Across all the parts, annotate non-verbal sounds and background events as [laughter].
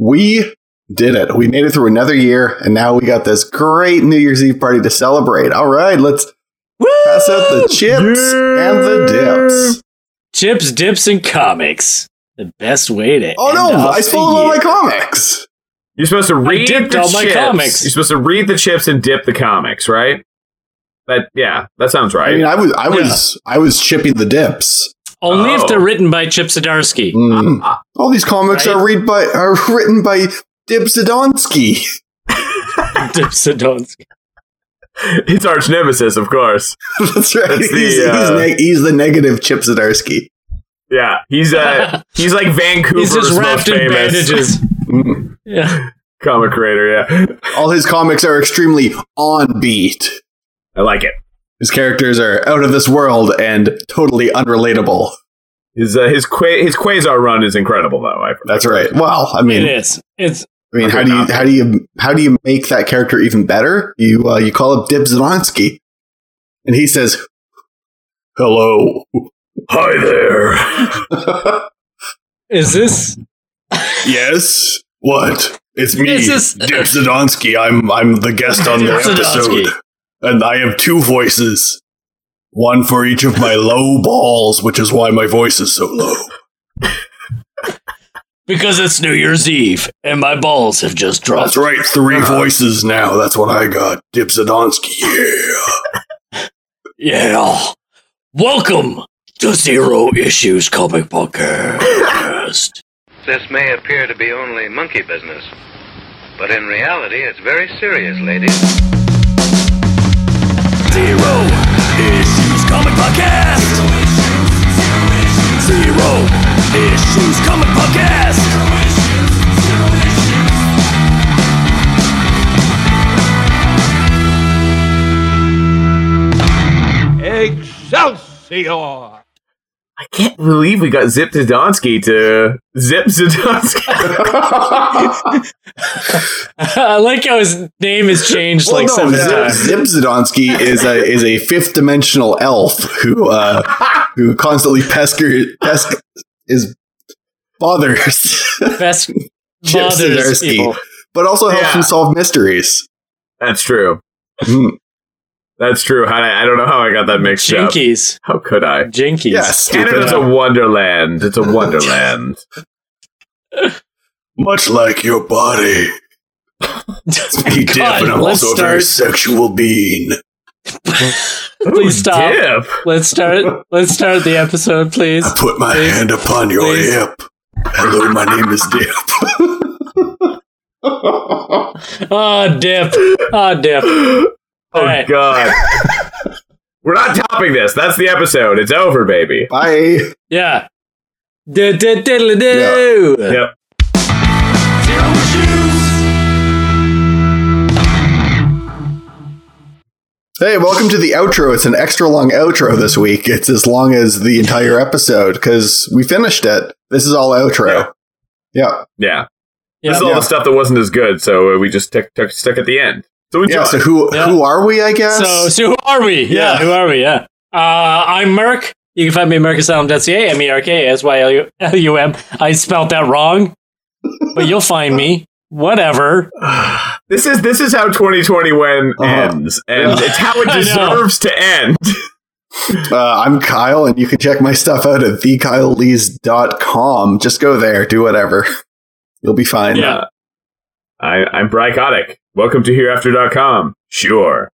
we did it. We made it through another year, and now we got this great New Year's Eve party to celebrate. All right, let's pass out the chips and the dips. Chips, dips, and comics. The best way to. Oh end no, off I the stole all my comics. You're supposed to read dipped the all my chips. comics. You're supposed to read the chips and dip the comics, right? That yeah, that sounds right. I mean, I was, I was, I was chipping the dips. Only if Oh. they're written by Chip Zdarsky. Mm. All these comics Right? are read by are written by Dib Zidonsky. Chip Zdarsky. [laughs] it's arch nemesis, of course. [laughs] That's right. That's the, he's, he's, uh, neg- he's the negative Chip Zdarsky. Yeah, he's uh [laughs] he's like Vancouver's He's just most wrapped in famous bandages. Mm. Yeah. comic creator. Yeah, All his comics are extremely on beat. I like it. His characters are out of this world and totally unrelatable. His uh, his Qua- his Quasar run is incredible, though. I, That's right. Well, I mean, It is. It's I mean, how do you not how do you how do you make that character even better? You uh, you call up Dib Zidonsky, and he says, "Hello." Hi there. is this yes. What? It's me, This is- Dib Zidonsky. I'm I'm the guest on the Dib episode, Zdarsky. And I have two voices, one for each of my low balls, which is why my voice is so low. because it's New Year's Eve and my balls have just dropped. That's right, three voices now. That's what I got. Dibsadonsky, Yeah. Yeah. Welcome to Zero Issues Comic Podcast. This may appear to be only monkey business, but in reality, it's very serious, ladies. Zero Issues Comic Podcast. Zero Issues Comic Podcast. Excelsior! I can't believe we got Zip Zidonsky to Zip Zidonsky. [laughs] I like how his name has changed like Well, no, seven Zip, times. Zip Zidonsky is a is a fifth dimensional elf who uh, who constantly pester pest is bothers, Best [laughs] Chip bothers people. but also helps Yeah. him solve mysteries. That's true. Mhm. That's true. I, I don't know how I got that mixed up. Jinkies. How could I? Jinkies. Yes, Canada's stupid. a wonderland. It's a [laughs] wonderland. much like your body. [laughs] Be dip, God, and I'm let's also a very sexual being. [laughs] Please stop. Dip. Let's start. Let's start the episode, please. I put my Please. hand upon your Please. hip. Hello, my name is Dip. Oh, dip. Oh, dip. Oh All right. God. [laughs] We're not topping this. That's the episode. It's over, baby. Bye. Yeah. Do, do, diddly do. Yep. Zero issues. Hey, welcome to the outro. It's an extra long outro this week. It's as long as the entire episode because we finished it. This is all outro. Yeah. Yeah. Yeah. This is all Yeah. the stuff that wasn't as good, so uh, we just took, took stuck at the end. So enjoy. Yeah. So who Yeah. who are we? I guess. So, so who are we? Yeah, Yeah. who are we? Yeah. Uh, I'm Merc. You can find me at mercasylum.ca, M-E-R-K-S-Y-L-U-M. I spelled that wrong, but you'll find me. Whatever. [sighs] this is this is how 2020 when Uh-huh. ends, and Yeah. it's how it [laughs] deserves to end. [laughs] Uh, I'm Kyle, and you can check my stuff out at thekylelees.com. Just go there, do whatever. You'll be fine. Yeah. I, I'm Brycotic. Welcome to Hereafter.com. Sure.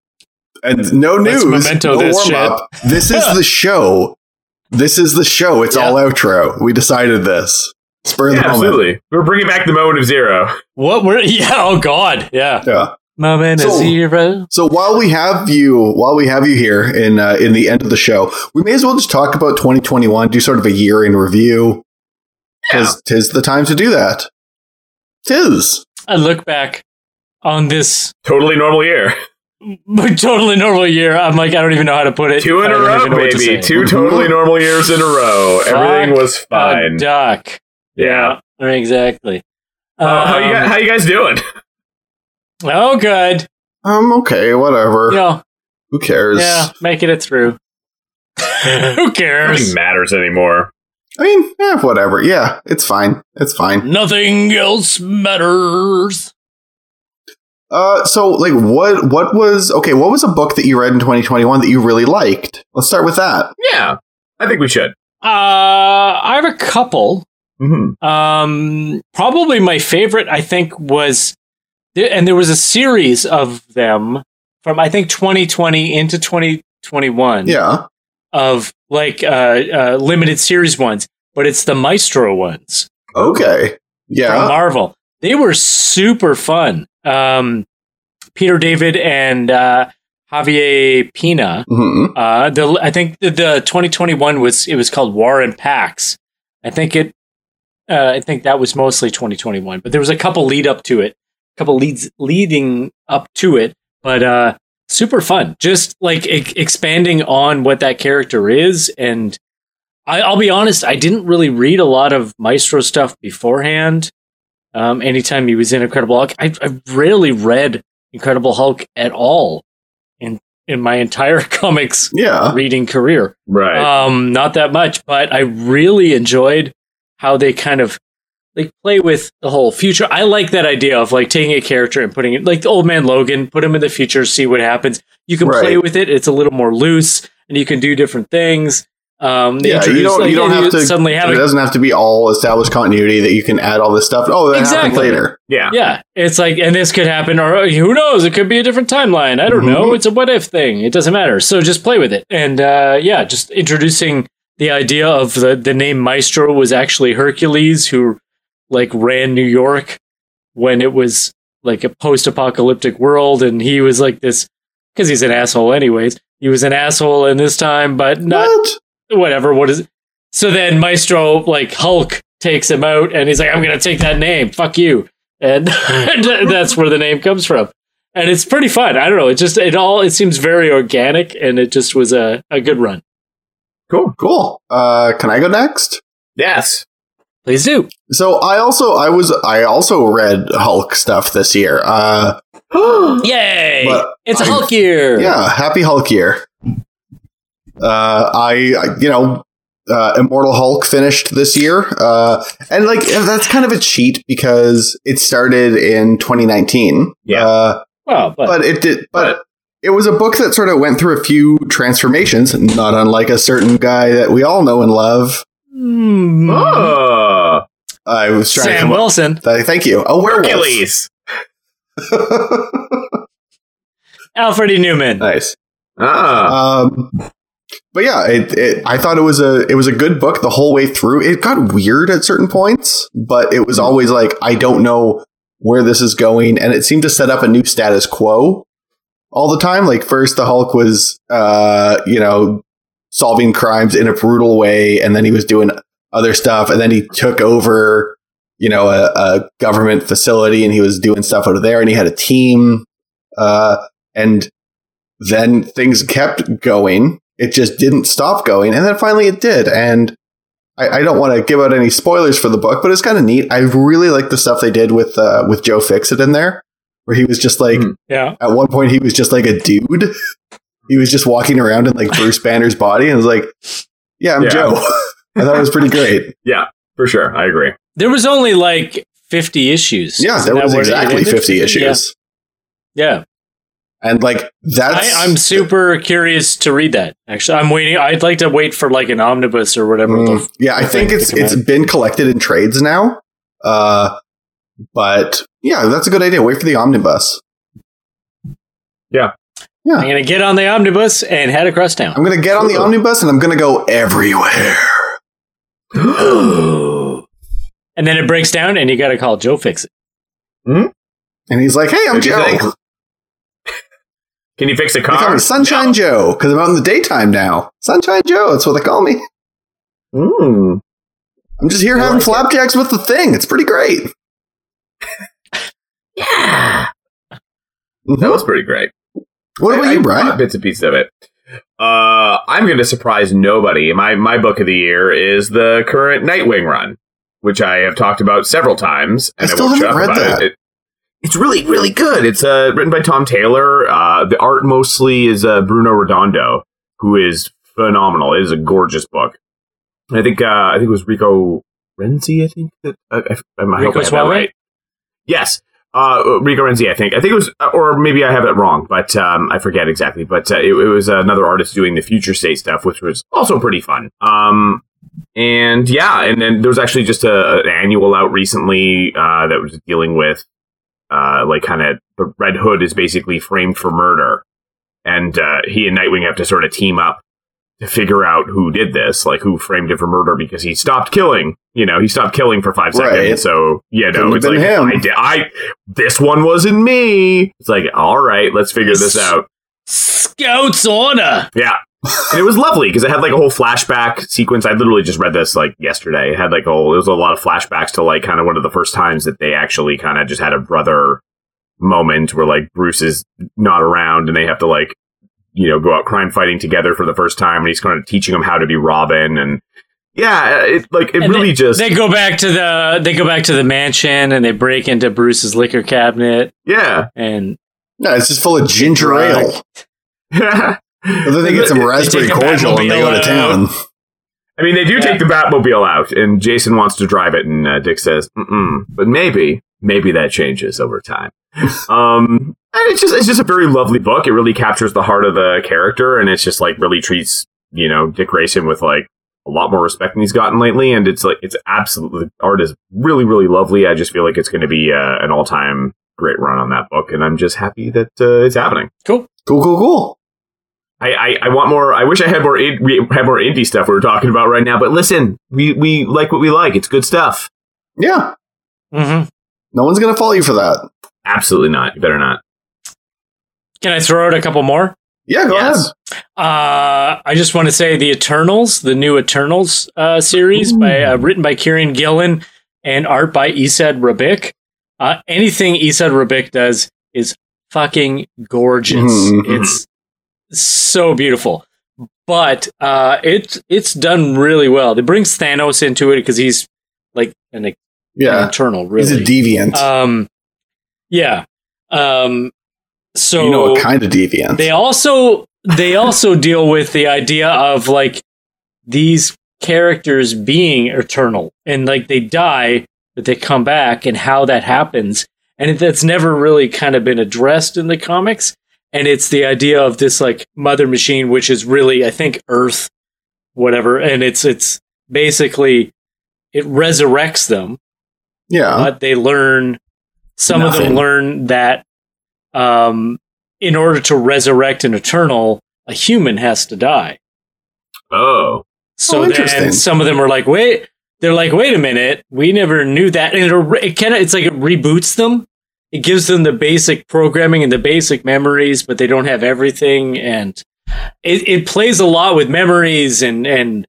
And no Let's news, memento no this warm shit. This is the [laughs] show. This is the show. It's all outro. We decided this. Spur of Yeah, the moment. absolutely. We're bringing back the moment of zero. What were, [laughs] yeah, oh God. Yeah. Yeah. Moment of So- zero. So while we have you, while we have you here in uh, in the end of the show, we may as well just talk about 2021. Do sort of a year in review. Tis, tis the time to do that. Tis. I look back on this Totally normal year. [laughs] totally normal year. I'm like, I don't even know how to put it. Two in I a don't row, even to baby. Two totally normal years in a row. Everything Fuck was fine. duck. Yeah. Exactly. Uh, how you Um, guys, how you guys doing? Oh, good. Um. Okay. Whatever. You know, Who cares? yeah, making it through. [laughs] Who cares? Nothing matters anymore. I mean, eh, whatever. Yeah, it's fine. It's fine. Nothing else matters. Uh, so like, what what was okay? What was a book that you read in 2021 that you really liked? Let's start with that. Yeah, I think we should. Uh, I have a couple. hmm Um, probably my favorite, I think, was, and there was a series of them from I think 2020 into 2021 Yeah. Of like uh, uh, limited series ones, but it's the Maestro ones Okay. from Yeah. Marvel. They were super fun. Um, Peter David and uh, Javier Pina. hmm Uh, the I think the, the 2021 was it was called War and Pax. I think it. Uh, I think that was mostly 2021, but there was a couple lead up to it, a couple leads leading up to it. But uh, super fun, just like e- expanding on what that character is. And I, I'll be honest, I didn't really read a lot of Maestro stuff beforehand. Um, anytime he was in Incredible Hulk, I, I rarely read Incredible Hulk at all in in my entire [laughs] comics Yeah. reading career. Right. Um, not that much, but I really enjoyed how they kind of like play with the whole future. I like that idea of like taking a character and putting it like the old man Logan, put him in the future, see what happens. You can play with it. It's a little more loose and you can do different things. Um, Yeah, you don't. like, you don't and have to. suddenly have it a doesn't have to be all established continuity that you can add all this stuff. Oh, that happened Exactly. later. yeah. Yeah, it's like, and this could happen, or who knows? It could be a different timeline. I don't know. Mhm. It's a what if thing. It doesn't matter. So just play with it, and uh, yeah, just introducing the idea of the the name Maestro was actually Hercules, who like ran New York when it was like a post apocalyptic world, and he was like this because he's an asshole, anyways. He was an asshole in this time, but not What? whatever. What is it? So then Maestro, like Hulk, takes him out and he's like, I'm going to take that name. Fuck you. And [laughs] that's where the name comes from. And it's pretty fun. I don't know. It just, it all, it seems very organic and it just was a, a good run. Cool. Cool. Uh, can I go next? Yes. Please do. So I also I was I also read Hulk stuff this year. Uh, [gasps] Yay. But it's a I- Hulk year. yeah, happy Hulk year. Uh, I, I you know, uh, Immortal Hulk finished this year, uh, and like that's kind of a cheat because it started in 2019. Yeah. uh, Well, but, but it did, but. It was a book that sort of went through a few transformations, not unlike a certain guy that we all know and love. Hmm. Oh, I was trying to Sam up- Wilson. Th- Thank you. A werewolf. Hercules. [laughs] Alfred e. Newman. nice. Ah. Um, but yeah, it, it, I thought it was a it was a good book the whole way through. It got weird at certain points, but it was always like I don't know where this is going, and it seemed to set up a new status quo all the time. Like first, the Hulk was uh, you know solving crimes in a brutal way, and then he was doing other stuff, and then he took over you know a, a government facility, and he was doing stuff out of there, and he had a team, uh, and then things kept going. It just didn't stop going. And then finally it did. And I, I don't want to give out any spoilers for the book, but it's kind of neat. I really like the stuff they did with, uh, with Joe Fixit in there, where he was just like, Hmm. Yeah. at one point, he was just like a dude. He was just walking around in like Bruce Banner's body and was like, yeah, I'm Yeah. Joe. [laughs] I thought it was pretty great. Yeah, for sure. I agree. There was only like 50 issues. Yeah, there was exactly 50 issues. Yeah. And like, that's. I, I'm super curious to read that. Actually, I'm waiting. I'd like to wait for like an omnibus or whatever. Mm, the- yeah, I think thing it's to come it's out. been collected in trades now. Uh, but yeah, that's a good idea. Wait for the omnibus. I'm gonna get on the omnibus and head across town. I'm gonna get on the Cool. omnibus and I'm gonna go everywhere. [gasps] and then it breaks down, and you got to call Joe fix it. And he's like, "Hey, I'm Joe. think? [laughs] Can you fix a They call car? me Sunshine Joe because I'm out in the daytime now. Sunshine Joe. That's what they call me. Mm. I'm just here I having like it. flapjacks with the thing. It's pretty great. [laughs] Yeah. Mhm. That was pretty great. What about I- you, I Brian? caught Bits and pieces of it. Uh, I'm going to surprise nobody. My my book of the year is the current Nightwing run, which I have talked about several times. I still won't haven't read that. It. It- It's really really good. It's uh, written by Tom Taylor. Uh, the art mostly is uh, Bruno Redondo, who is phenomenal. It is a gorgeous book. I think uh, I think it was Rico Renzi. I think that I, I, I Rico hope I that Suave? right. Yes, uh, Rico Renzi. I think I think it was, or maybe I have it wrong, but um, I forget exactly. But uh, it, it was another artist doing the future state stuff, which was also pretty fun. Um, and yeah, and then there was actually just a, an annual out recently uh, that was dealing with uh, like kind of the Red Hood is basically framed for murder, and uh, he and Nightwing have to sort of team up to figure out who did this, like who framed him for murder because he stopped killing. You know, he stopped killing for five Right. seconds. So you Couldn't know, have like him. I did. I this one wasn't me. It's like all right, let's figure this out. Scouts order. Yeah. And it was lovely because it had like a whole flashback sequence. I literally just read this like yesterday. It had like a whole, it was a lot of flashbacks to like kind of one of the first times that they actually kind of just had a brother moment where like Bruce is not around and they have to like, you know, go out crime fighting together for the first time. And he's kind of teaching them how to be Robin. And yeah, it like, it And really just, They go back to the they go back to the mansion and they break into Bruce's liquor cabinet yeah. and No, it's just full of ginger ale. I [laughs] But then they get some raspberry cordial and they go to town. I mean, they do Yeah. take the Batmobile out and Jason wants to drive it. And uh, Dick says, Mm-mm, but maybe, maybe that changes over time. [laughs] um, and it's just it's just a very lovely book. It really captures the heart of the character, and it's just like really treats you know Dick Grayson with like a lot more respect than he's gotten lately. And it's like it's absolutely the art is really really lovely. I just feel like it's going to be uh, an all time great run on that book, and I'm just happy that uh, it's happening. cool. Cool, cool, cool. I, I, I want more. I wish I had more. in- We had more indie stuff we were talking about right now. But listen, we we like what we like. It's good stuff. Yeah. Mm-hmm. No one's going to fault you for that. Absolutely not. You better not. Can I throw out a couple more? Yeah, go Yes. ahead. Uh, I just want to say the Eternals, the new Eternals uh, series, by uh, written by Kieron Gillen and art by Esad Ribić. Uh, anything Esad Ribić does is fucking gorgeous. Mhm. It's so beautiful, but uh, it's it's done really well. It brings Thanos into it because he's like an, an Yeah. Eternal, He's a deviant. um, yeah. Um, so you know what kind of deviant. they also they also [laughs] deal with the idea of like these characters being eternal and like they die but they come back and how that happens and that's never really kind of been addressed in the comics and it's the idea of this like mother machine which is really i think earth whatever and it's it's basically it resurrects them yeah. but they learn some of them learn that um, in order to resurrect an eternal, a human has to die. Oh, So Oh, then some of them are like, wait, they're like, wait a minute, we never knew that. And it, it kind of, it's like it reboots them. It gives them the basic programming and the basic memories, but they don't have everything. And it, it plays a lot with memories and, and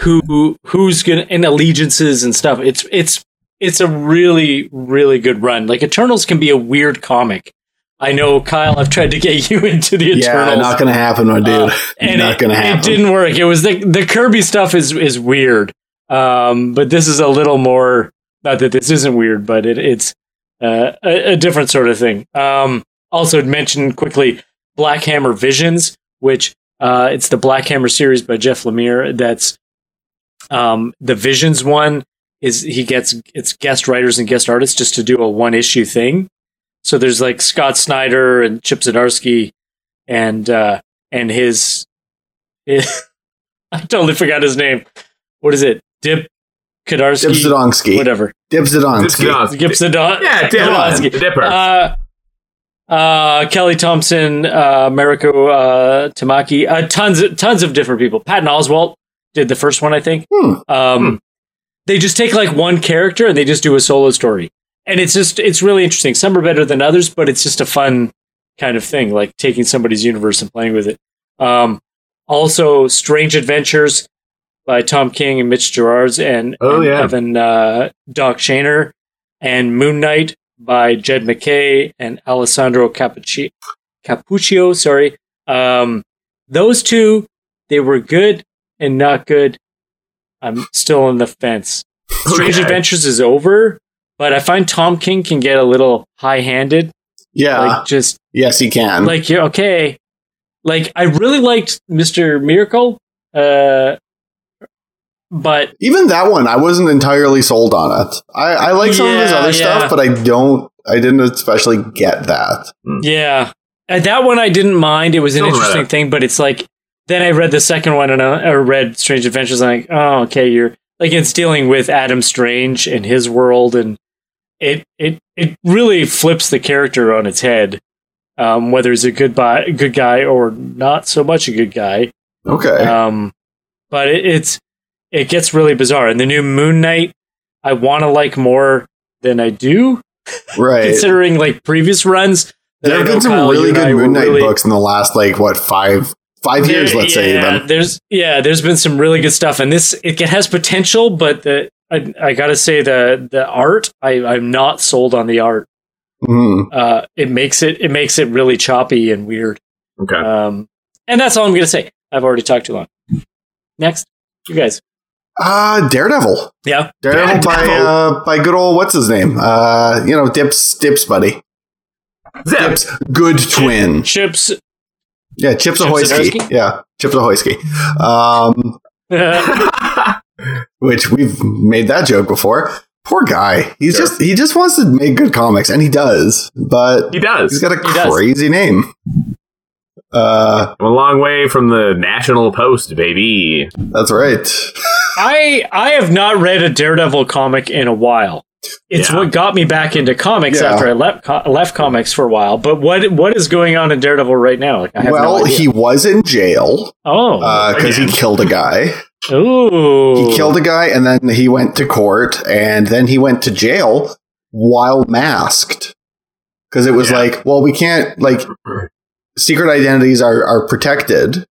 who, who's gonna, and allegiances and stuff. It's, it's, it's a really, really good run. Like Eternals can be a weird comic. I know, Kyle. I've tried to get [laughs] you into the yeah, Eternals. not going to happen, my dude. Uh, [laughs] and not it, going to happen. It didn't work. It was the the Kirby stuff is is weird. Um, but this is a little more. Not that this isn't weird, but it, it's uh, a, a different sort of thing. Um, also, I'd mention quickly Black Hammer Visions, which uh, it's the Black Hammer series by Jeff Lemire. That's um, the Visions one is he gets it's guest writers and guest artists just to do a one issue thing. So there's like Scott Snyder and Chip Zdarsky and uh, and his, [laughs] I totally forgot his name. What is it? Dip Kadarsky, Dib Zidonsky. whatever. Dib Zidonsky. Dip Zidon- Yeah, Dip, Zdarsky. Dipper. Uh, uh, Kelly Thompson, uh, Mariko uh, Tamaki, uh, tons of tons of different people. Patton Oswalt did the first one, I think. Hmm. Um, Hmm. They just take like one character and they just do a solo story, and it's just it's really interesting. Some are better than others, but it's just a fun kind of thing, like taking somebody's universe and playing with it. Um, also, Strange Adventures by Tom King and Mitch Gerads and, Oh, and yeah. Evan uh, Doc Shaner, and Moon Knight by Jed MacKay and Alessandro Capucci- Cappuccio. Sorry, um, those two they were good and not good. I'm still on the fence. [laughs] Strange Okay. Adventures is over, but I find Tom King can get a little high-handed. Yeah. Like just yes, he can. like you're okay. Like I really liked Mr. Miracle, uh, but Even that one, I wasn't entirely sold on it. I, I like some of his other yeah. stuff, but I don't. I didn't especially get that. yeah, and that one I didn't mind. It was an Still interesting thing, but it's like then I read the second one and I, I read Strange Adventures. And I'm like, oh, okay, you're like it's dealing with Adam Strange and his world, and it it it really flips the character on its head. Um, whether he's a good buy, good guy or not so much a good guy. Okay. Um, but it, it's it gets really bizarre. And the new Moon Knight, I want to like more than I do, right. considering like previous runs. There have been some Kyle, really good Moon Knight really- books in the last like what five five years, There- let's say yeah, even. There's yeah, there's been some really good stuff, and this it has potential, but the I, I gotta say the the art I I'm not sold on the art. Mhm. Uh, it makes it it makes it really choppy and weird. Okay. Um, and that's all I'm gonna say. I've already talked too long. Next, you guys. Uh Daredevil. Yeah, Daredevil by uh by good old what's his name? Uh you know, Dips Dips buddy. Zip. Dips good twin. Chips. Yeah, Chips Chips Ahoyski. Yeah, Chips Ahoyski. Um [laughs] which we've made that joke before. Poor guy. He's Sure. just he just wants to make good comics and he does, but he does. he's got a He does. crazy name. Uh I'm a long way from the National Post, baby. that's right. I I have not read a Daredevil comic in a while. It's Yeah. what got me back into comics Yeah. after I left co- left comimics for a while. But what what is going on in Daredevil right now? Like, I have Well, no he was in jail oh because he killed a guy. ooh He killed a guy and then he went to court and then he went to jail while masked. Because it was Yeah. like, well, we can't like secret identities are are protected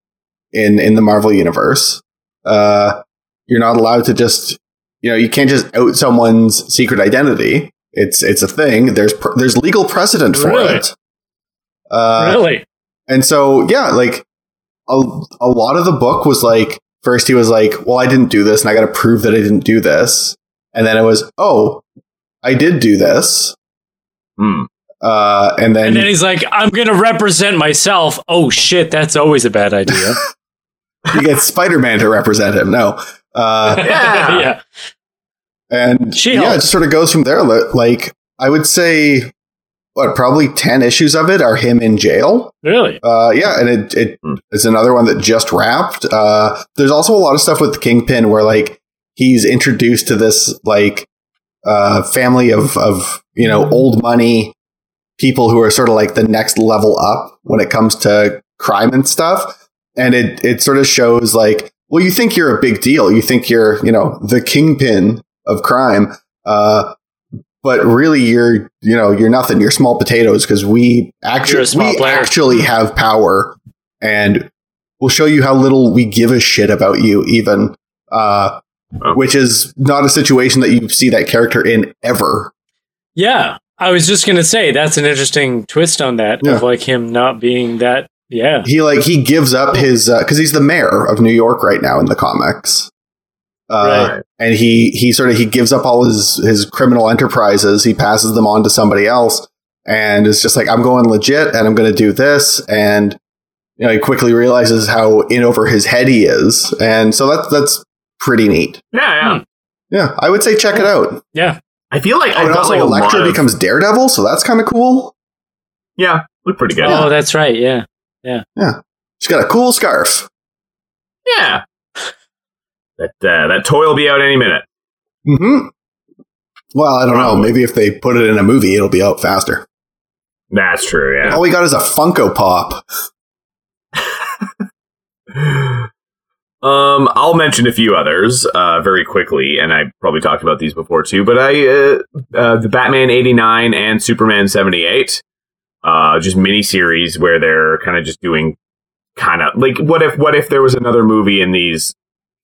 in in the Marvel universe. Uh you're not allowed to just you know, you can't just out someone's secret identity. It's it's a thing. There's pr- there's legal precedent for Really? it. Uh really and so, yeah, like a, a lot of the book was like, first he was like, well, I didn't do this and I got to prove that I didn't do this. And then it was, oh, I did do this. Hmm. Uh, and then, and then he's like, I'm gonna represent myself. Oh shit, that's always a bad idea. [laughs] you get Spider Man to represent him. No. Uh, [laughs] Yeah. yeah. and She-Hulk. yeah, it just sort of goes from there. Like, I would say, what, probably 10 issues of it are him in jail. Really? Uh, yeah, and it, it Hmm. it's another one that just wrapped. Uh, there's also a lot of stuff with Kingpin where like he's introduced to this like uh, family of of you know old money people who are sort of like the next level up when it comes to crime and stuff, and it it sort of shows like well you think you're a big deal, you think you're you know the kingpin of crime. Uh, but really, you're you know you're nothing. You're small potatoes because we actually we player. actually have power, and we'll show you how little we give a shit about you. Even uh, Oh. which is not a situation that you see that character in ever. Yeah. I was just gonna say that's an interesting twist on that Yeah. of like him not being that. Yeah. He like he gives up his because he's the mayor of New York right now in the comics. Uh, Right. and he he sort of he gives up all his his criminal enterprises he passes them on to somebody else and it's just like i'm going legit and i'm going to do this and you know he quickly realizes how in over his head he is and so that's that's pretty neat Yeah, yeah. Hmm. yeah i would say check it out Yeah. I feel like oh, I've got also like a Elektra of- becomes daredevil so that's kind of cool yeah, look pretty good. Oh, that's right. Yeah. She's got a cool scarf Yeah. That uh, that toy will be out any minute. hmm well i don't know maybe if they put it in a movie it'll be out faster That's true. Yeah. all we got is a funko pop [laughs] Um, I'll mention a few others uh, very quickly, and I probably talked about these before too. But I, uh, uh, the Batman '89 and Superman '78, uh, just mini series where they're kind of just doing kind of like what if what if there was another movie in these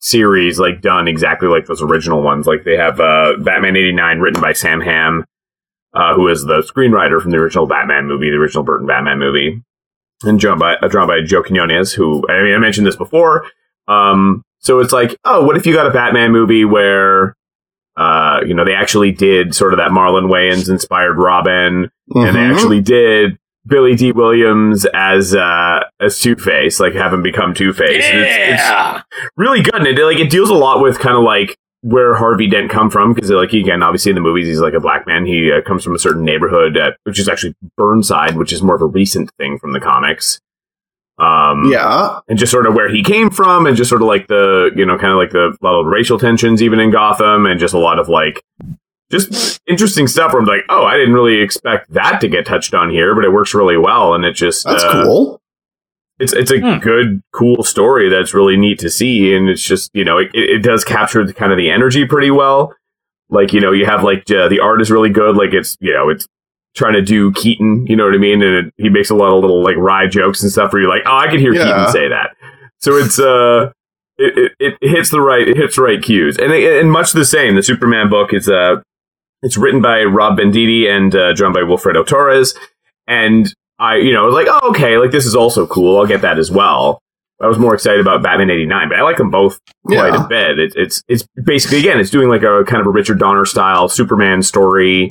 series like done exactly like those original ones? Like they have uh, Batman '89 written by Sam Hamm, uh, who is the screenwriter from the original Batman movie, the original Burton Batman movie, and drawn by uh, drawn by Joe Quinones, who I mean I mentioned this before. Um, so it's like, oh, what if you got a Batman movie where, uh, you know, they actually did sort of that Marlon Wayans inspired Robin, and they Mhm. actually did Billy Dee Williams as uh, as Two Face, like have him become Two Face. Yeah. It's, it's really good, and it like it deals a lot with kind of like where Harvey Dent come from because like again, obviously in the movies he's like a black man. He uh, comes from a certain neighborhood, uh, which is actually Burnside, which is more of a recent thing from the comics. Um, Yeah. and just sort of where he came from, and just sort of like the you know kind of like the lot of racial tensions even in Gotham, and just a lot of like just interesting stuff. Where I'm like, oh, I didn't really expect that to get touched on here, but it works really well, and it just That's uh, cool. It's it's a Hmm. good, cool story that's really neat to see, and it's just you know it, it it does capture the, kind of the energy pretty well. Like you know you have like uh, the art is really good. Like it's you know it's trying to do Keaton, you know what I mean, and it, he makes a lot of little like wry jokes and stuff where you're like, oh, I could hear Yeah. Keaton say that. So it's uh. It, it, it hits the right it hits the right cues and and much the same the Superman book is uh it's written by Rob Venditti and uh, drawn by Wilfredo Torres and I, you know, like, oh, okay, like this is also cool. I'll get that as well. I was more excited about Batman '89, but I like them both quite Yeah. a bit. It, it's it's basically again, it's doing like a kind of a Richard Donner style Superman story,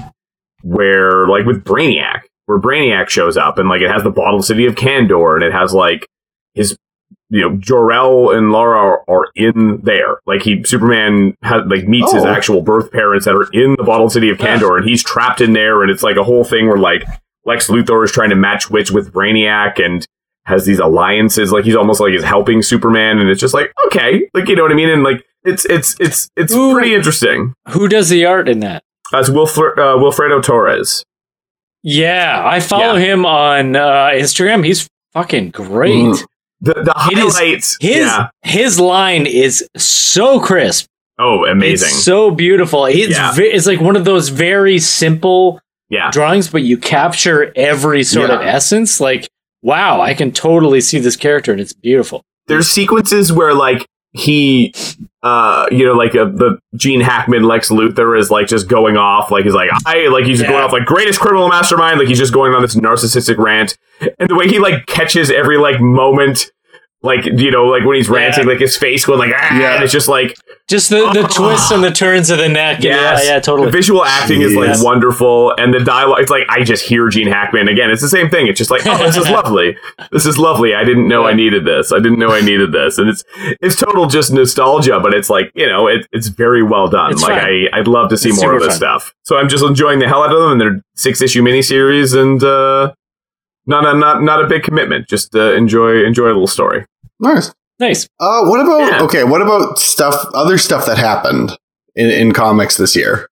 where like with Brainiac, where Brainiac shows up and like it has the bottled city of Kandor and it has like his, you know, Jor-El and Lara are, are in there. Like he Superman has like meets his Oh. actual birth parents that are in the bottled city of Kandor and he's trapped in there, and it's like a whole thing where like Lex Luthor is trying to match wits with Brainiac and has these alliances. Like he's almost like he's helping Superman, and it's just like okay, like you know what I mean. And like it's it's it's it's Ooh. pretty interesting. Who does the art in that? That's uh, Wilfredo Torres. Yeah, I follow him on uh, Instagram. He's fucking great. Mhm. The the It is highlights, His yeah. his line is so crisp. Oh, amazing. It's so beautiful. It's Yeah. it's like one of those very simple yeah, drawings, but you capture every sort of essence. Like, wow, I can totally see this character, and it's beautiful. there's sequences where like he uh you know like uh, the gene hackman lex luthor is like just going off like he's like i like he's Yeah. going off like greatest criminal mastermind like he's just going on this narcissistic rant and the way he like catches every like moment like you know like when he's Yeah. ranting like his face going like ah, Yeah. and it's just like Just the, the twists and the turns of the neck. and Yes. Yeah, yeah, the totally. visual acting is like wonderful and the dialogue it's like i just hear gene hackman again it's the same thing it's just like oh this is [laughs] lovely this is lovely i didn't know i needed this i didn't know i needed this and it's it's total just nostalgia but it's like you know it, it's very well done It's like fun. i i'd love to see It's more of this fun. stuff so i'm just enjoying the hell out of them and they're six issue miniseries and uh not a not not a big commitment just uh, enjoy enjoy a little story Nice. nice. Uh, what about Yeah. okay? What about stuff? Other stuff that happened in, in comics this year?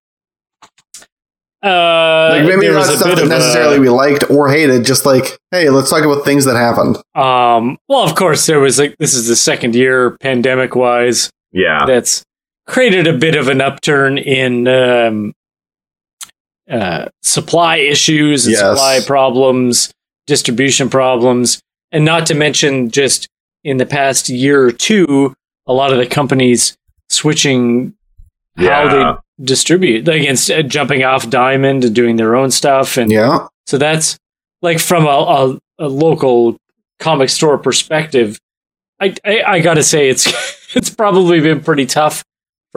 Uh, Like maybe not stuff that necessarily a, we liked or hated. Just like, hey, let's talk about things that happened. um. Well, of course, there was like this is the second year pandemic wise yeah that's created a bit of an upturn in um, uh, supply issues and Yes. supply problems, distribution problems, and not to mention just in the past year or two, a lot of the companies switching how they distribute, like instead jumping off Diamond and doing their own stuff, and Yeah, so that's like from a, a, a local comic store perspective. I, I I gotta say it's [laughs] it's probably been pretty tough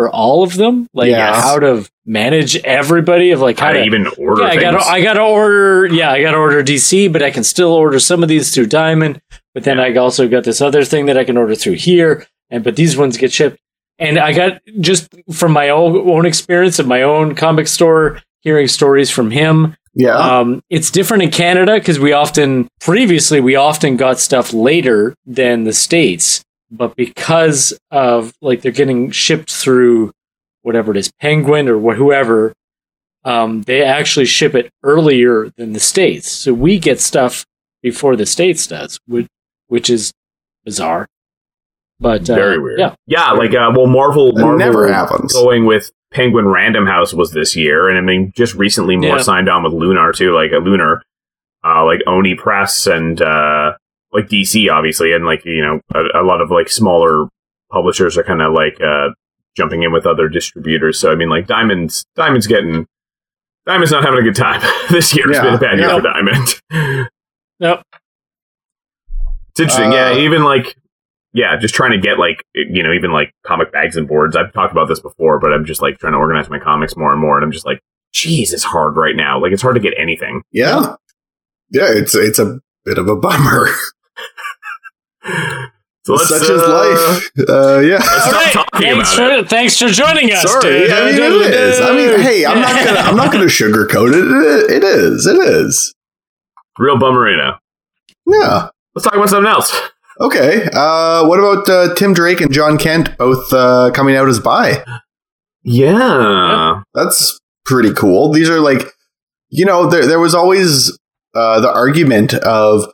for all of them. Like Yes. how to manage everybody of like how how to to even order yeah, I gotta I gotta order yeah I gotta order DC, but I can still order some of these through Diamond. But then I also got this other thing that I can order through here, and but these ones get shipped. And I got just from my own own experience of my own comic store, hearing stories from him. yeah, Um, it's different in Canada because we often previously we often got stuff later than the states, but because of like they're getting shipped through whatever it is, Penguin or wh- whoever, um, they actually ship it earlier than the states, so we get stuff before the states does, which which is bizarre. But uh, Very weird. Yeah, Yeah, like uh, well, Marvel, Marvel never happens. going with Penguin Random House was this year, and I mean, just recently more Yeah. signed on with Lunar too, like a Lunar, uh, like Oni Press and uh, like DC, obviously, and like you know, a, a lot of like smaller publishers are kind of like uh, jumping in with other distributors. So I mean, like Diamond's Diamond's getting Diamond's not having a good time [laughs] this year. It's Yeah. been a bad year Yeah. for Diamond. [laughs] Yep. It's interesting, Uh, yeah. Even like, yeah, just trying to get like, you know, even like comic bags and boards. I've talked about this before, but I'm just like trying to organize my comics more and more, and I'm just like, geez, it's hard right now. Like, it's hard to get anything. yeah. Yeah, it's it's a bit of a bummer. [laughs] So let's, Such is uh, life. Uh, yeah. Let's stop right, talking thanks about for thanks for joining us. Sorry, I mean it is. I mean, hey, I'm not gonna I'm not gonna sugarcoat it. It, it is. It is. Real bummerino. Yeah. Let's talk about something else. Okay. Uh, what about uh, Tim Drake and Jon Kent both uh, coming out as bi? Yeah. That's pretty cool. These are like, you know, there there was always uh, the argument of,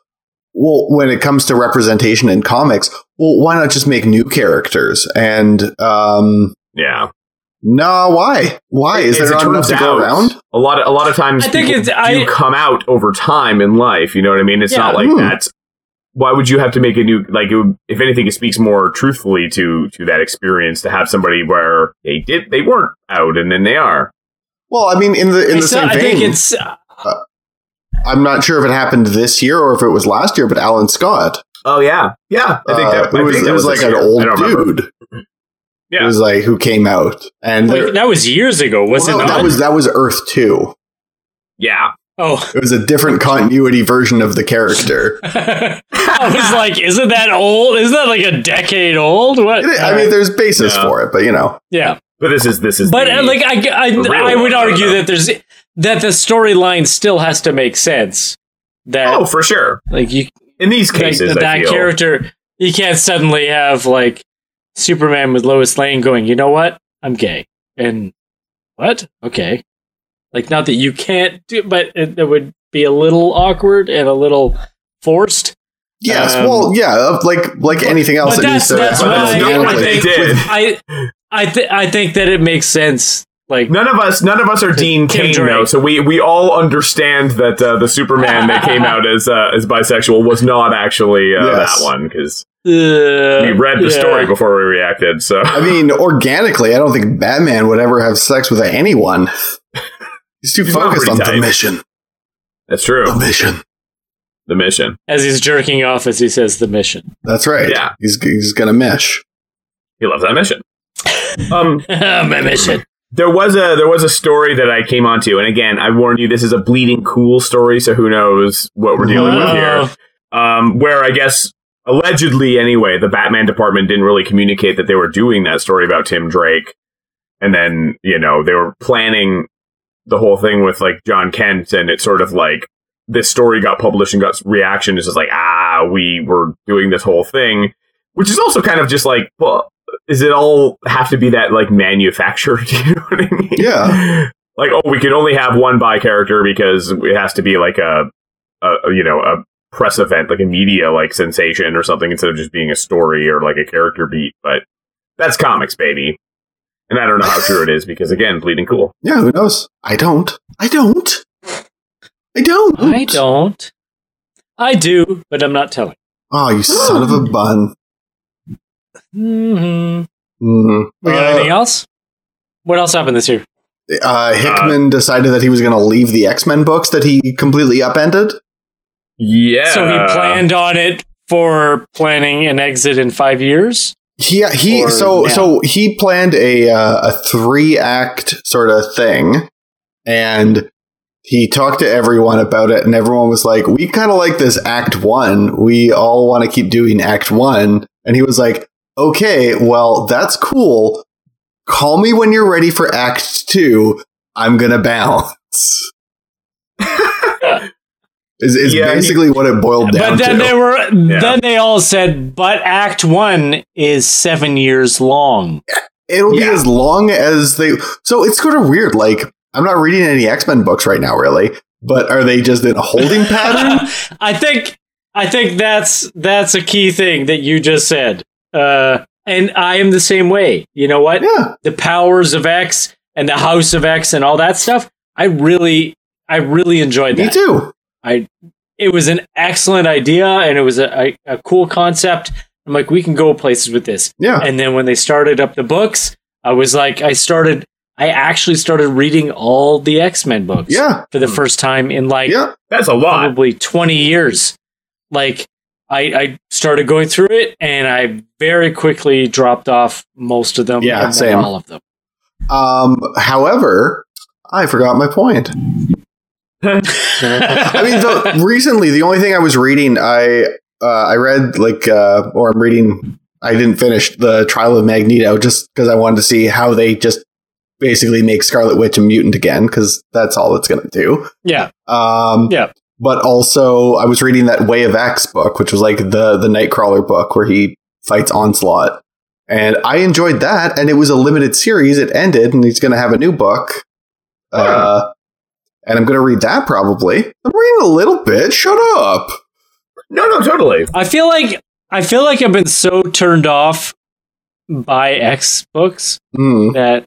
well, when it comes to representation in comics, well, why not just make new characters? And um, Yeah. no, why? Why is As there it not enough to go around? A lot of a lot of times I think people it's- I- do come out over time in life. You know what I mean? It's Yeah. not like Hmm. that's why would you have to make a new like it would, if anything it speaks more truthfully to to that experience to have somebody where they did they weren't out and then they are. Well, I mean, in the in the It's, same uh, I think vein, it's I'm not sure if it happened this year or if it was last year, but Alan Scott, Oh yeah. Yeah. I think uh, that it was, think it that was like this an year. old I don't remember. dude. [laughs] Yeah. It was like who came out, and like, there- that was years ago, was well, it that, was that was Earth Two. Yeah. oh, It was a different continuity version of the character. [laughs] I was like, isn't that old? Isn't that like a decade old? What? It- I mean, there's basis Yeah. for it, but you know, yeah, But this is this is but the- uh, like I, I, I would one, I don't argue that there's that the storyline still has to make sense. That Oh, for sure. like you In these cases, that I feel. character you can't suddenly have like Superman with Lois Lane going, you know what? I'm gay. And what? Okay. Like not that you can't do but it, it would be a little awkward and a little forced. yes, Um, well, yeah, like like anything else but that needs that's- to that's happen why not what organically. they did. I I th- I think that it makes sense. Like None of us, none of us are Dean Tim Cain though, so we we all understand that uh, the Superman that came [laughs] out as uh, as bisexual was not actually uh, Yes. that one because uh, we read the yeah. story before we reacted. So I mean, organically, I don't think Batman would ever have sex with anyone. He's too He's not focused on pretty the mission. that's true. The mission. The mission. As he's jerking off as he says the mission. That's right. Yeah. he's he's gonna mesh. He loves that mission. Um, [laughs] My mission. There was a there was a story that I came onto, and again, I warn you, this is a bleeding cool story, so who knows what we're dealing with here. Um, where I guess allegedly anyway, the Batman department didn't really communicate that they were doing that story about Tim Drake, and then you know they were planning the whole thing with like Jon Kent, and it's sort of like this story got published and got reaction. It's just like ah, we were doing this whole thing, which is also kind of just like well. Is it all have to be that like manufactured? [laughs] you know what I mean? Yeah. Like, oh, we can only have one by character because it has to be like a, a, you know, a press event, like a media like sensation or something, instead of just being a story or like a character beat. But that's comics, baby. And I don't know how true it is because again, bleeding cool. Yeah, who knows? I don't. I don't. I don't. I don't. I do, but I'm not telling. Oh, you son of a bun. Hmm Mhm. We got Uh, anything else? What else happened this year? Uh, Hickman decided that he was going to leave the X Men books that he completely upended. Yeah. So he planned on it for planning an exit in five years. Yeah, he Or so now? so he planned a uh, a three act sort of thing, and he talked to everyone about it, and everyone was like, "We kind of like this Act One. We all want to keep doing Act One." And he was like, "Okay, well, that's cool. Call me when you're ready for Act Two. I'm gonna bounce." [laughs] is is Yeah, he- basically what it boiled down But then to. they were then they all said, but Act One is seven years long. It'll be as long as they. So it's sort of weird. Like I'm not reading any X Men books right now, really. But are they just in a holding [laughs] pattern? I think I think that's that's a key thing that you just said. Uh, and I am the same way. You know what? yeah, The powers of X and the House of X and all that stuff. I really, I really enjoyed me that. too. I, it was an excellent idea and it was a, a, a cool concept. I'm like, we can go places with this. Yeah, And then when they started up the books, I was like, I started, I actually started reading all the X Men books yeah, for the first time in like yeah. That's a lot. probably 20 years. Like, I, I started going through it and I very quickly dropped off most of them. Yeah, same. All of them. Um, however, I forgot my point. I mean, the, [laughs] recently the only thing I was reading, I uh, I read like, uh, or I'm reading. I didn't finish the Trial of Magneto just because I wanted to see how they just basically make Scarlet Witch a mutant again because that's all it's going to do. yeah, Um, Yeah. But also, I was reading that Way of X book, which was like the the Nightcrawler book where he fights Onslaught, and I enjoyed that. And it was a limited series. It ended, and he's going to have a new book. Uh, and I'm going to read that probably. I'm reading a little bit. Shut up. No, no, totally. I feel like I feel like I've been so turned off by X books Mm. that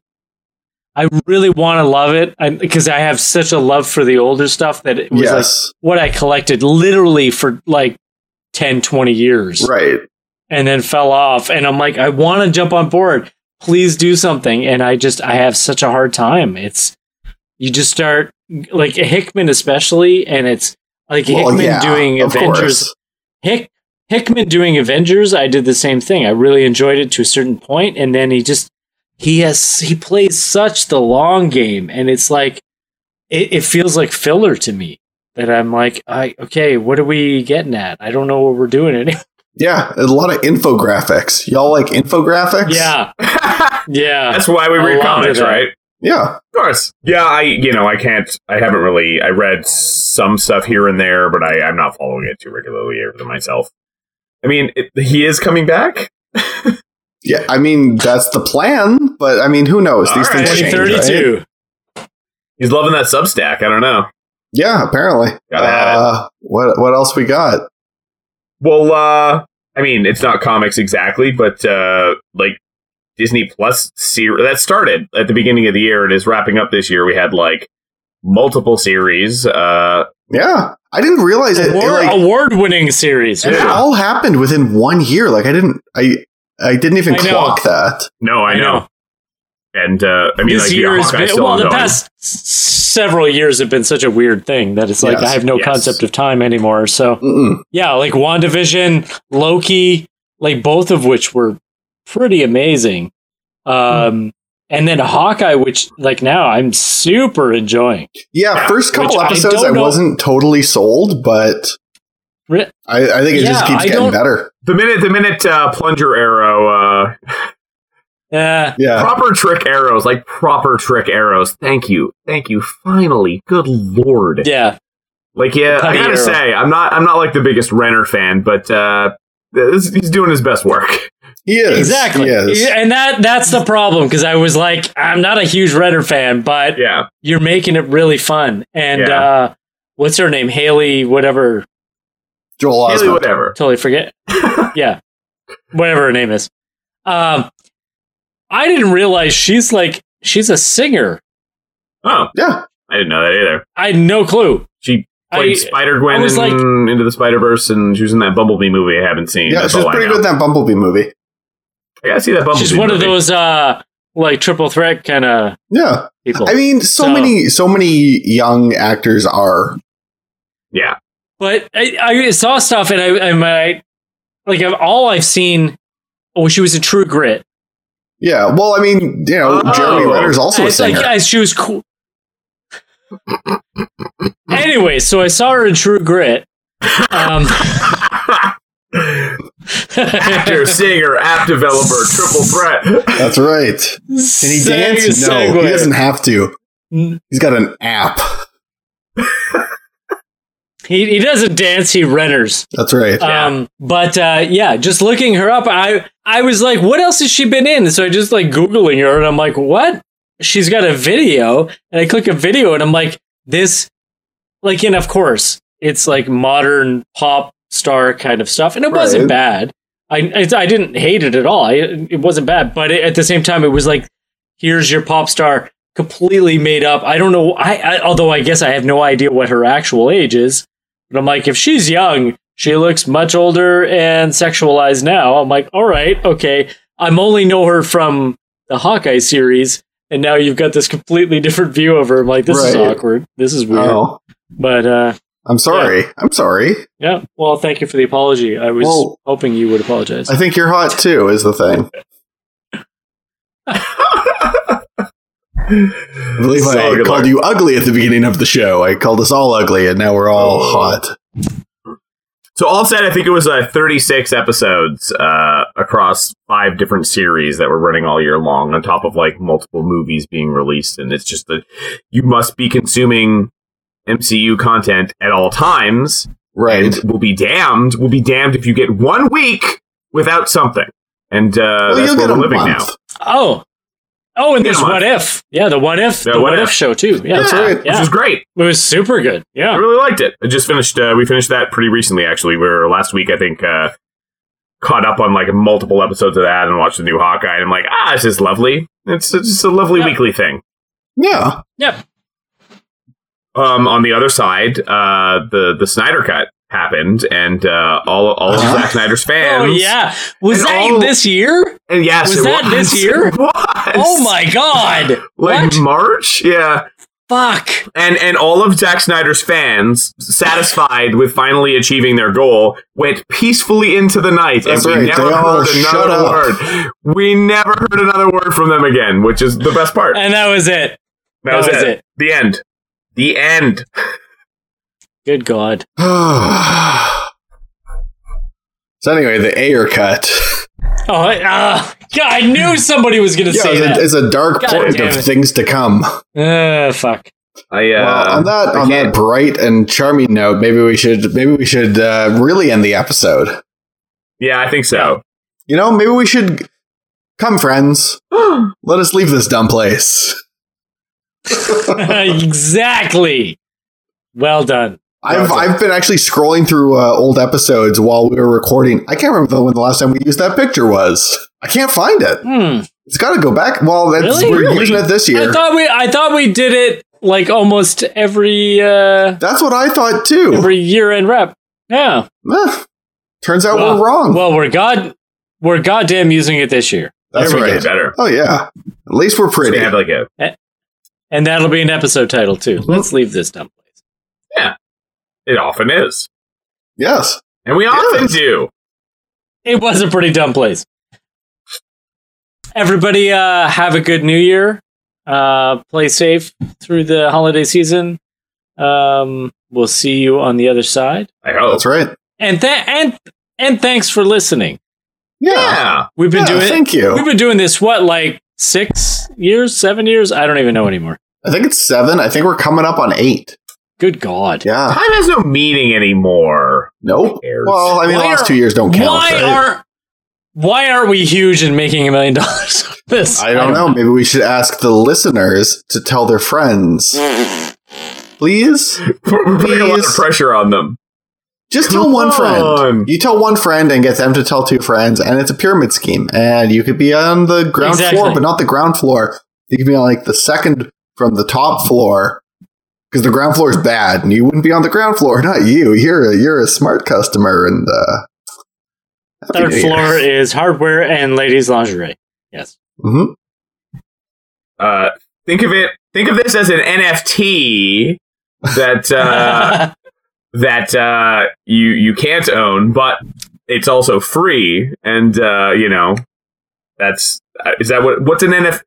I really want to love it because I, have such a love for the older stuff that it was like what I collected literally for like 10, 20 years right. and then fell off. And I'm like, I want to jump on board. Please do something. And I just, I have such a hard time. It's, you just start like Hickman, especially, and it's like Well, Hickman yeah, doing Avengers. course. Hick, Hickman doing Avengers, I did the same thing. I really enjoyed it to a certain point, and then he just he has he plays such the long game, and it's like it, it feels like filler to me. That I'm like, I okay, what are we getting at? I don't know what we're doing anymore. [laughs] Yeah, a lot of infographics. Y'all like infographics? yeah, [laughs] yeah. That's why we read comics, right? Yeah. Of course. Yeah, I you know I can't. I haven't really. I read some stuff here and there, but I, I'm not following it too regularly either myself. I mean, it, he is coming back. [laughs] Yeah, I mean that's the plan, but I mean who knows? These All things right. change. right? He's loving that Substack. I don't know. Yeah, apparently. Gotta have it. Uh, what what else we got? Well, uh, I mean, it's not comics exactly, but uh, like Disney Plus series that started at the beginning of the year and is wrapping up this year. We had like multiple series. Uh, Yeah, I didn't realize it. it, Award, like, award-winning series. and it Yeah. all happened within one year. Like I didn't, I I didn't even I know. clock that. no, I, I know. know. And uh, I mean, this like year has been well. The ongoing. past several years have been such a weird thing that it's like Yes. I have no Yes. concept of time anymore. So Mm-mm. yeah, like WandaVision, Loki, like both of which were pretty amazing. Um, and then Hawkeye, which like now I'm super enjoying. Yeah, Yeah, first couple which episodes I, don't wasn't totally sold, but Re- I, I think it just keeps I getting don't- better. The minute the minute uh, plunger arrow, uh, Yeah, Yeah, proper trick arrows, like proper trick arrows. Thank you, thank you. Finally, good lord. yeah, Like, yeah, I gotta arrow. say, I'm not, I'm not like the biggest Renner fan, but uh, this, he's doing his best work. he is exactly. He is. And that that's the problem because I was like, I'm not a huge Renner fan, but Yeah, you're making it really fun. And Yeah. uh, what's her name? Haley, whatever. Joel Haley, Osment. whatever. [laughs] totally forget. yeah, whatever her name is. Um, I didn't realize she's like she's a singer. Oh, Yeah, I didn't know that either. I had no clue. She played Spider Gwen in like- Into the Spider Verse, and she was in that Bumblebee movie I haven't seen. yeah, That's she was all I pretty good in that Bumblebee movie. I gotta see that Bumblebee. she's one of those uh like triple threat kind of Yeah, people. I mean, so, So- many, so many young actors are. Yeah, but I, I saw stuff and I, I might like I've, all I've seen. Oh, she was in True Grit. Yeah, well, I mean, you know, Oh. Jeremy Renner's also a It's like. I- she was cool. anyway, so I saw her in True Grit. Um, actor, [laughs] singer, app developer, triple threat. That's right. Can he dance? No, he doesn't have to. He's got an app. He, he doesn't dance. He renters. That's right. Yeah. Um, but uh, yeah, just looking her up, I I was like, what else has she been in? So I just like googling her, and I'm like, what? She's got a video, and I click a video, and I'm like, this, like, and of course, it's like modern pop star kind of stuff, and it wasn't bad. I I, I didn't hate it at all. I, it wasn't bad, but it, at the same time, it was like, here's your pop star completely made up. I don't know. I, I although I guess I have no idea what her actual age is. But I'm like, if she's young, she looks much older and sexualized now. I'm like, all right, okay. I'm only know her from the Hawkeye series, and now you've got this completely different view of her. I'm like, this is awkward. This is weird. Oh, But uh, I'm sorry. I'm sorry. yeah, well, thank you for the apology. I was Well- hoping you would apologize. I think you're hot too. Is the thing. [laughs] I believe So I called luck. you ugly at the beginning of the show. I called us all ugly, and now we're all hot. So all said, I think it was uh, 36 episodes uh, across five different series that were running all year long, on top of like multiple movies being released. And it's just that you must be consuming MCU content at all times, Right. and will be damned. We'll be damned if you get one week without something. And uh, well, that's you'll where get a we're living month. now. Oh. Oh, and Yeah, there's What If. Yeah, the What If. The The, What What, If. if. show, too. Yeah, That's Yeah, right. Which Yeah. was great. It was super good. Yeah, I really liked it. I just finished. Uh, we finished that pretty recently, actually. We were last week, I think, uh, caught up on like multiple episodes of that and watched the new Hawkeye. And I'm like, ah, this is lovely. It's just a lovely Yeah. weekly thing. Yeah. Yep. Um, on the other side, uh, the the Snyder cut happened, and uh, all all of. Zack [laughs] Snyder's fans. Oh, yeah. Was that all- this year? and yes, Was it that this [laughs] year? It was. Oh, my God. [laughs] Like what? March, yeah. Fuck. and and all of Zack Snyder's fans, satisfied with finally achieving their goal, went peacefully into the night, That's and we right. never They heard another word. We never heard another word from them again, which is the best part. And that was it. that was, it. The end. The end. Good God. [sighs] so anyway, the Ayer cut. Oh, uh, God, I knew somebody was going to Yeah, say it's a, that. it's a dark God point of things to come. Uh, fuck. I uh, well, on that I on that can't- bright and charming note, maybe we should maybe we should uh, really end the episode. yeah, I think so. You know, maybe we should come, friends. [gasps] Let us leave this dumb place. [laughs] [laughs] exactly. Well done. I've Okay. I've been actually scrolling through uh, old episodes while we were recording. I can't remember when the last time we used that picture was. I can't find it. Hmm. It's got to go back. Well, that's, Really? we're Really? using it this year. I year. thought we I thought we did it like almost every uh that's what I thought too. every year in rep. Yeah. Eh, turns out Well- we're wrong. Well, we're god we're goddamn using it this year. that's there right. Way better. Oh yeah. At least we're So pretty. we have like a And that'll be an episode title too. Mm-hmm. Let's leave this dumb place. It often is. yes. And we often Yes. do. It was a pretty dumb place. Everybody uh have a good new year. Uh play safe through the holiday season. Um we'll see you on the other side. I hope. That's right. And th- and and thanks for listening. Yeah. Yeah. We've been Yeah, doing thank you. We've been doing this what like 6 years, 7 years? I don't even know anymore. I think it's seven. I think we're coming up on eight. Good god. Yeah. Time has no meaning anymore. Nope. Well, I mean, the last are- two years don't count. why right? are why aren't we huge in making a million dollars [laughs] on this? I don't know. Maybe we should ask the listeners to tell their friends. Please? We're putting a lot of pressure on them. Just tell one on. friend. You tell one friend and get them to tell two friends, and it's a pyramid scheme. And you could be on the ground Exactly. floor, but not the ground floor. You could be on like the second from the top floor because the ground floor is bad, and you wouldn't be on the ground floor. [laughs] Not you. You're a, you're a smart customer, and uh, Third New Year. floor [laughs] is hardware and ladies lingerie. Yes. Mhm. Uh, think of it. Think of this as an NFT that uh, [laughs] that uh, you you can't own, but it's also free, and uh, you know that's uh, is that what what's an NFT?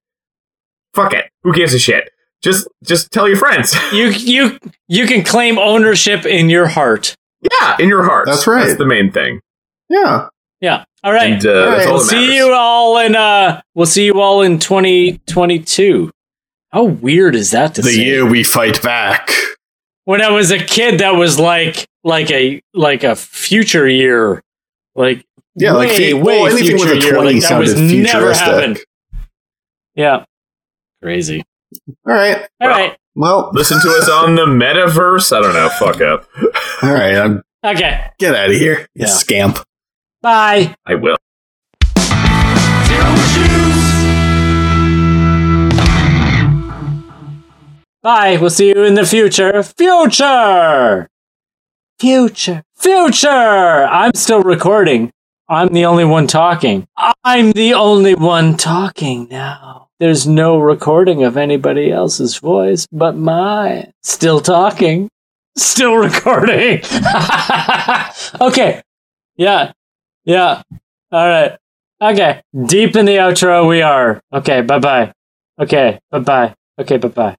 Fuck it. Who gives a shit? Just just tell your friends. [laughs] you you you can claim ownership in your heart. yeah, in your heart. That's right. That's the main thing. Yeah. Yeah. All right. And uh, All right, that's all we'll see you all in uh we'll see you all in 2022. How weird is that to The say? year we fight back. When I was a kid that was like like a like a future year. Like Yeah, like way, fe- way well, anything with future a year. 20 Like, that was sounded never happened. Yeah. Crazy. All right. All Well, right. Well, Listen to us on the metaverse. I don't know. Fuck up. [laughs] all right. I'm, Okay. get out of here, you Yeah. scamp. Bye. I will. Bye. We'll see you in the future. Future. Future. Future. I'm still recording. I'm the only one talking. I'm the only one talking now. There's no recording of anybody else's voice but mine. Still talking. Still recording. [laughs] okay. Yeah. Yeah. All right. Okay. Deep in the outro we are. Okay. Bye bye. Okay. Bye bye. Okay, bye bye.